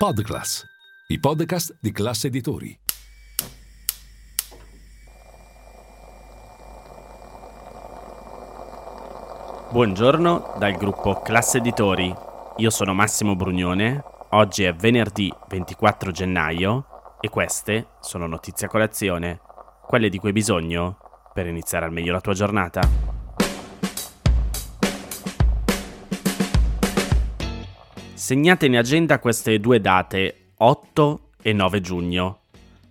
Podclass, i podcast di classe editori. Buongiorno dal gruppo Classe Editori. Io sono Massimo Brugnone. Oggi è venerdì 24 gennaio e queste sono notizie a colazione, quelle di cui hai bisogno per iniziare al meglio la tua giornata. Segnate in agenda queste due date, 8 e 9 giugno.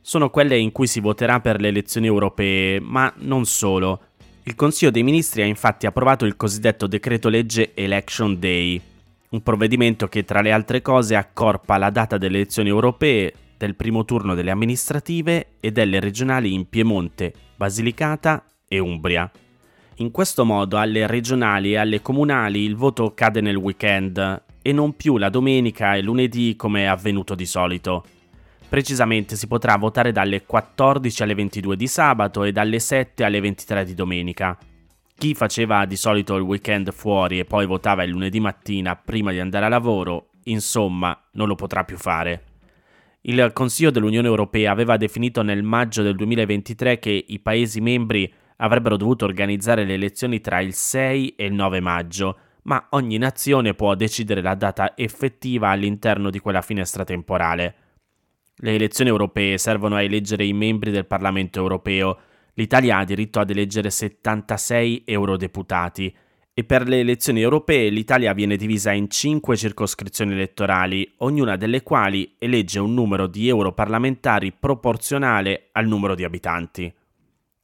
Sono quelle in cui si voterà per le elezioni europee, ma non solo. Il Consiglio dei Ministri ha infatti approvato il cosiddetto decreto legge Election Day, un provvedimento che tra le altre cose accorpa la data delle elezioni europee, del primo turno delle amministrative e delle regionali in Piemonte, Basilicata e Umbria. In questo modo alle regionali e alle comunali il voto cade nel weekend e non più la domenica e lunedì come è avvenuto di solito. Precisamente si potrà votare dalle 14 alle 22 di sabato e dalle 7 alle 23 di domenica. Chi faceva di solito il weekend fuori e poi votava il lunedì mattina prima di andare a lavoro, insomma, non lo potrà più fare. Il Consiglio dell'Unione Europea aveva definito nel maggio del 2023 che i Paesi membri avrebbero dovuto organizzare le elezioni tra il 6 e il 9 maggio, ma ogni nazione può decidere la data effettiva all'interno di quella finestra temporale. Le elezioni europee servono a eleggere i membri del Parlamento europeo. L'Italia ha diritto ad eleggere 76 eurodeputati e per le elezioni europee l'Italia viene divisa in 5 circoscrizioni elettorali, ognuna delle quali elegge un numero di europarlamentari proporzionale al numero di abitanti.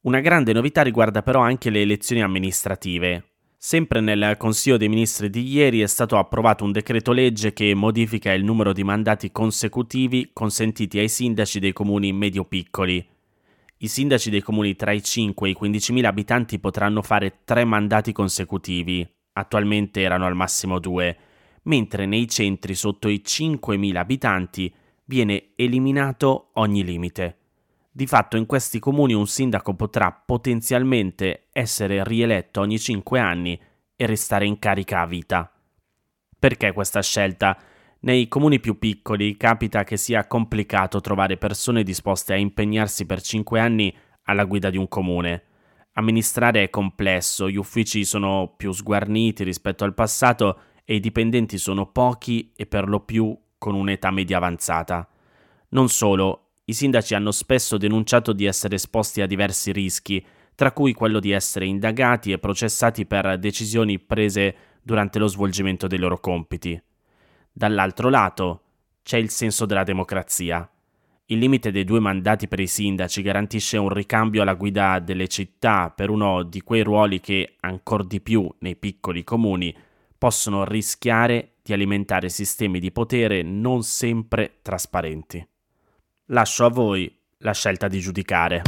Una grande novità riguarda però anche le elezioni amministrative. Sempre nel Consiglio dei Ministri di ieri è stato approvato un decreto legge che modifica il numero di mandati consecutivi consentiti ai sindaci dei comuni medio-piccoli. I sindaci dei comuni tra i 5 e i 15.000 abitanti potranno fare tre mandati consecutivi, attualmente erano al massimo due, mentre nei centri sotto i 5.000 abitanti viene eliminato ogni limite. Di fatto in questi comuni un sindaco potrà potenzialmente essere rieletto ogni 5 anni e restare in carica a vita. Perché questa scelta? Nei comuni più piccoli capita che sia complicato trovare persone disposte a impegnarsi per 5 anni alla guida di un comune. Amministrare è complesso, gli uffici sono più sguarniti rispetto al passato e i dipendenti sono pochi e per lo più con un'età media avanzata. Non solo, i sindaci hanno spesso denunciato di essere esposti a diversi rischi, tra cui quello di essere indagati e processati per decisioni prese durante lo svolgimento dei loro compiti. Dall'altro lato c'è il senso della democrazia. Il limite dei due mandati per i sindaci garantisce un ricambio alla guida delle città per uno di quei ruoli che, ancor di più nei piccoli comuni, possono rischiare di alimentare sistemi di potere non sempre trasparenti. Lascio a voi la scelta di giudicare.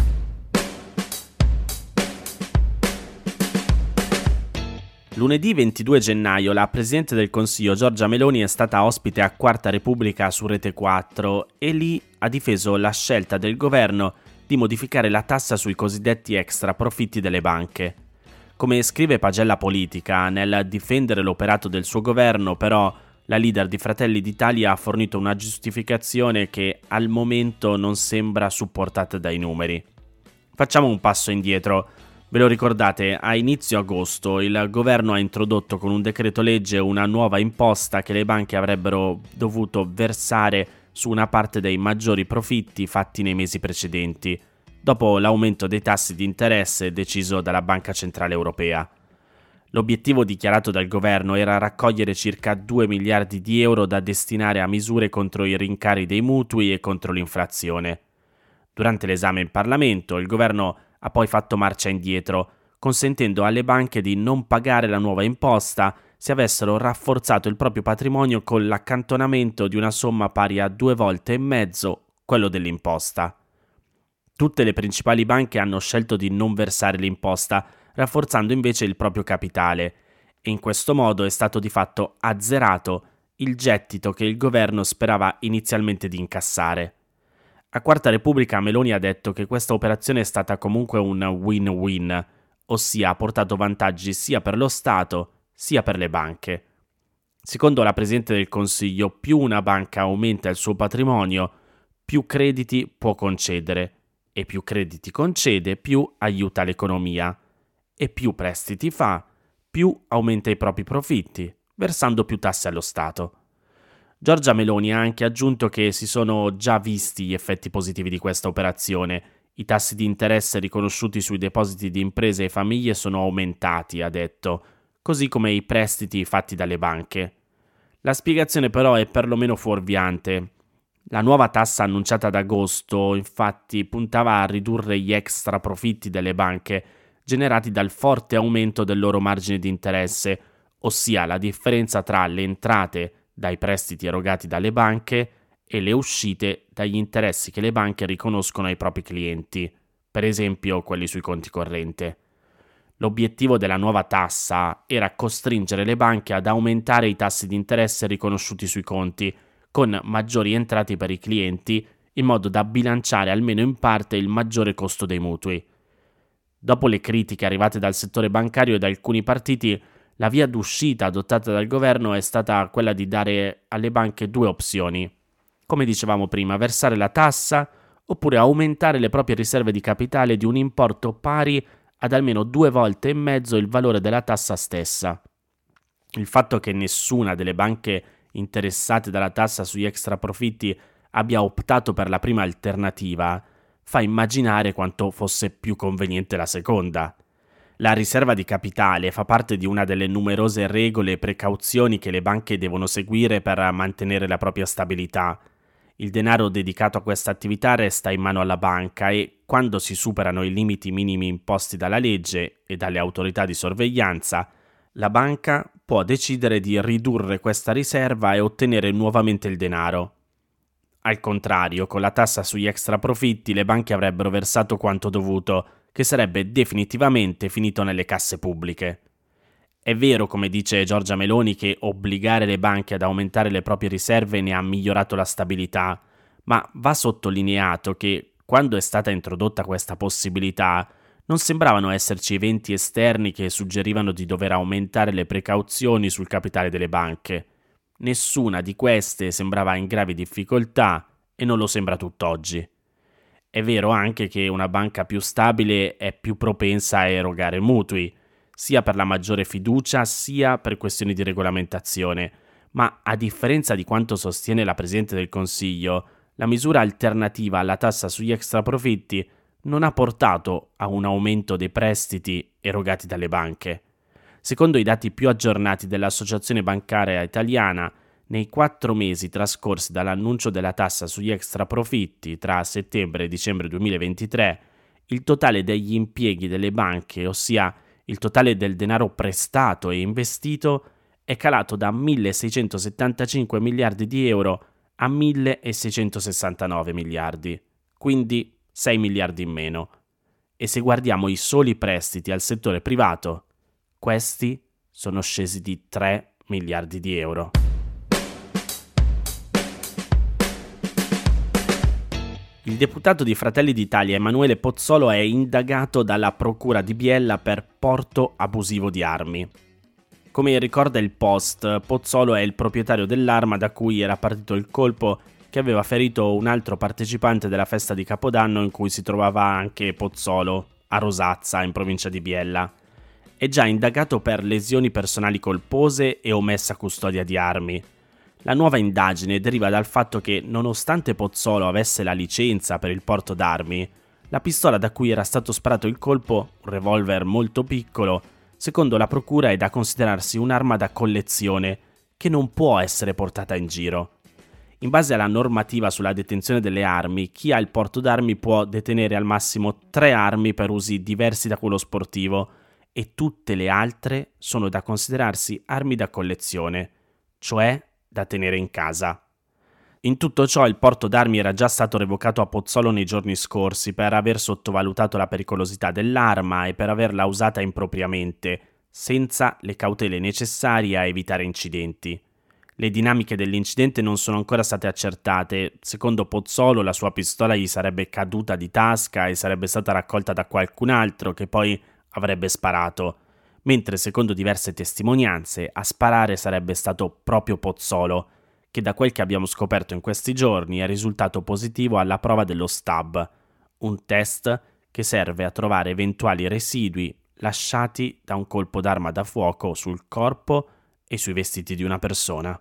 Lunedì 22 gennaio la Presidente del Consiglio Giorgia Meloni è stata ospite a Quarta Repubblica su Rete 4 e lì ha difeso la scelta del governo di modificare la tassa sui cosiddetti extra profitti delle banche. Come scrive Pagella Politica, nel difendere l'operato del suo governo però la leader di Fratelli d'Italia ha fornito una giustificazione che al momento non sembra supportata dai numeri. Facciamo un passo indietro. Ve lo ricordate, a inizio agosto il governo ha introdotto con un decreto legge una nuova imposta che le banche avrebbero dovuto versare su una parte dei maggiori profitti fatti nei mesi precedenti, dopo l'aumento dei tassi di interesse deciso dalla Banca Centrale Europea. L'obiettivo dichiarato dal governo era raccogliere circa 2 miliardi di euro da destinare a misure contro i rincari dei mutui e contro l'inflazione. Durante l'esame in Parlamento il governo ha poi fatto marcia indietro, consentendo alle banche di non pagare la nuova imposta se avessero rafforzato il proprio patrimonio con l'accantonamento di una somma pari a due volte e mezzo quello dell'imposta. Tutte le principali banche hanno scelto di non versare l'imposta, rafforzando invece il proprio capitale, e in questo modo è stato di fatto azzerato il gettito che il governo sperava inizialmente di incassare. A Quarta Repubblica Meloni ha detto che questa operazione è stata comunque un win-win, ossia ha portato vantaggi sia per lo Stato sia per le banche. Secondo la Presidente del Consiglio, più una banca aumenta il suo patrimonio, più crediti può concedere e più crediti concede, più aiuta l'economia e più prestiti fa, più aumenta i propri profitti, versando più tasse allo Stato. Giorgia Meloni ha anche aggiunto che si sono già visti gli effetti positivi di questa operazione. I tassi di interesse riconosciuti sui depositi di imprese e famiglie sono aumentati, ha detto, così come i prestiti fatti dalle banche. La spiegazione però è perlomeno fuorviante. La nuova tassa annunciata ad agosto, infatti, puntava a ridurre gli extra profitti delle banche generati dal forte aumento del loro margine di interesse, ossia la differenza tra le entrate dai prestiti erogati dalle banche e le uscite dagli interessi che le banche riconoscono ai propri clienti, per esempio quelli sui conti corrente. L'obiettivo della nuova tassa era costringere le banche ad aumentare i tassi di interesse riconosciuti sui conti, con maggiori entrate per i clienti, in modo da bilanciare almeno in parte il maggiore costo dei mutui. Dopo le critiche arrivate dal settore bancario e da alcuni partiti, la via d'uscita adottata dal governo è stata quella di dare alle banche due opzioni. Come dicevamo prima, versare la tassa oppure aumentare le proprie riserve di capitale di un importo pari ad almeno due volte e mezzo il valore della tassa stessa. Il fatto che nessuna delle banche interessate dalla tassa sugli extraprofitti abbia optato per la prima alternativa fa immaginare quanto fosse più conveniente la seconda. La riserva di capitale fa parte di una delle numerose regole e precauzioni che le banche devono seguire per mantenere la propria stabilità. Il denaro dedicato a questa attività resta in mano alla banca e, quando si superano i limiti minimi imposti dalla legge e dalle autorità di sorveglianza, la banca può decidere di ridurre questa riserva e ottenere nuovamente il denaro. Al contrario, con la tassa sugli extraprofitti le banche avrebbero versato quanto dovuto, che sarebbe definitivamente finito nelle casse pubbliche. È vero, come dice Giorgia Meloni, che obbligare le banche ad aumentare le proprie riserve ne ha migliorato la stabilità, ma va sottolineato che quando è stata introdotta questa possibilità, non sembravano esserci eventi esterni che suggerivano di dover aumentare le precauzioni sul capitale delle banche. Nessuna di queste sembrava in gravi difficoltà e non lo sembra tutt'oggi. È vero anche che una banca più stabile è più propensa a erogare mutui, sia per la maggiore fiducia sia per questioni di regolamentazione, ma a differenza di quanto sostiene la Presidente del Consiglio, la misura alternativa alla tassa sugli extraprofitti non ha portato a un aumento dei prestiti erogati dalle banche. Secondo i dati più aggiornati dell'Associazione Bancaria Italiana, nei quattro mesi trascorsi dall'annuncio della tassa sugli extraprofitti tra settembre e dicembre 2023, il totale degli impieghi delle banche, ossia il totale del denaro prestato e investito, è calato da 1.675 miliardi di euro a 1.669 miliardi, quindi 6 miliardi in meno. E se guardiamo i soli prestiti al settore privato, questi sono scesi di 3 miliardi di euro. Il deputato di Fratelli d'Italia Emanuele Pozzolo è indagato dalla Procura di Biella per porto abusivo di armi. Come ricorda il Post, Pozzolo è il proprietario dell'arma da cui era partito il colpo che aveva ferito un altro partecipante della festa di Capodanno in cui si trovava anche Pozzolo, a Rosazza, in provincia di Biella. È già indagato per lesioni personali colpose e omessa custodia di armi. La nuova indagine deriva dal fatto che, nonostante Pozzolo avesse la licenza per il porto d'armi, la pistola da cui era stato sparato il colpo, un revolver molto piccolo, secondo la procura è da considerarsi un'arma da collezione che non può essere portata in giro. In base alla normativa sulla detenzione delle armi, chi ha il porto d'armi può detenere al massimo tre armi per usi diversi da quello sportivo e tutte le altre sono da considerarsi armi da collezione, cioè da tenere in casa. In tutto ciò il porto d'armi era già stato revocato a Pozzolo nei giorni scorsi per aver sottovalutato la pericolosità dell'arma e per averla usata impropriamente, senza le cautele necessarie a evitare incidenti. Le dinamiche dell'incidente non sono ancora state accertate. Secondo Pozzolo la sua pistola gli sarebbe caduta di tasca e sarebbe stata raccolta da qualcun altro che poi avrebbe sparato, mentre secondo diverse testimonianze a sparare sarebbe stato proprio Pozzolo, che da quel che abbiamo scoperto in questi giorni è risultato positivo alla prova dello STAB, un test che serve a trovare eventuali residui lasciati da un colpo d'arma da fuoco sul corpo e sui vestiti di una persona.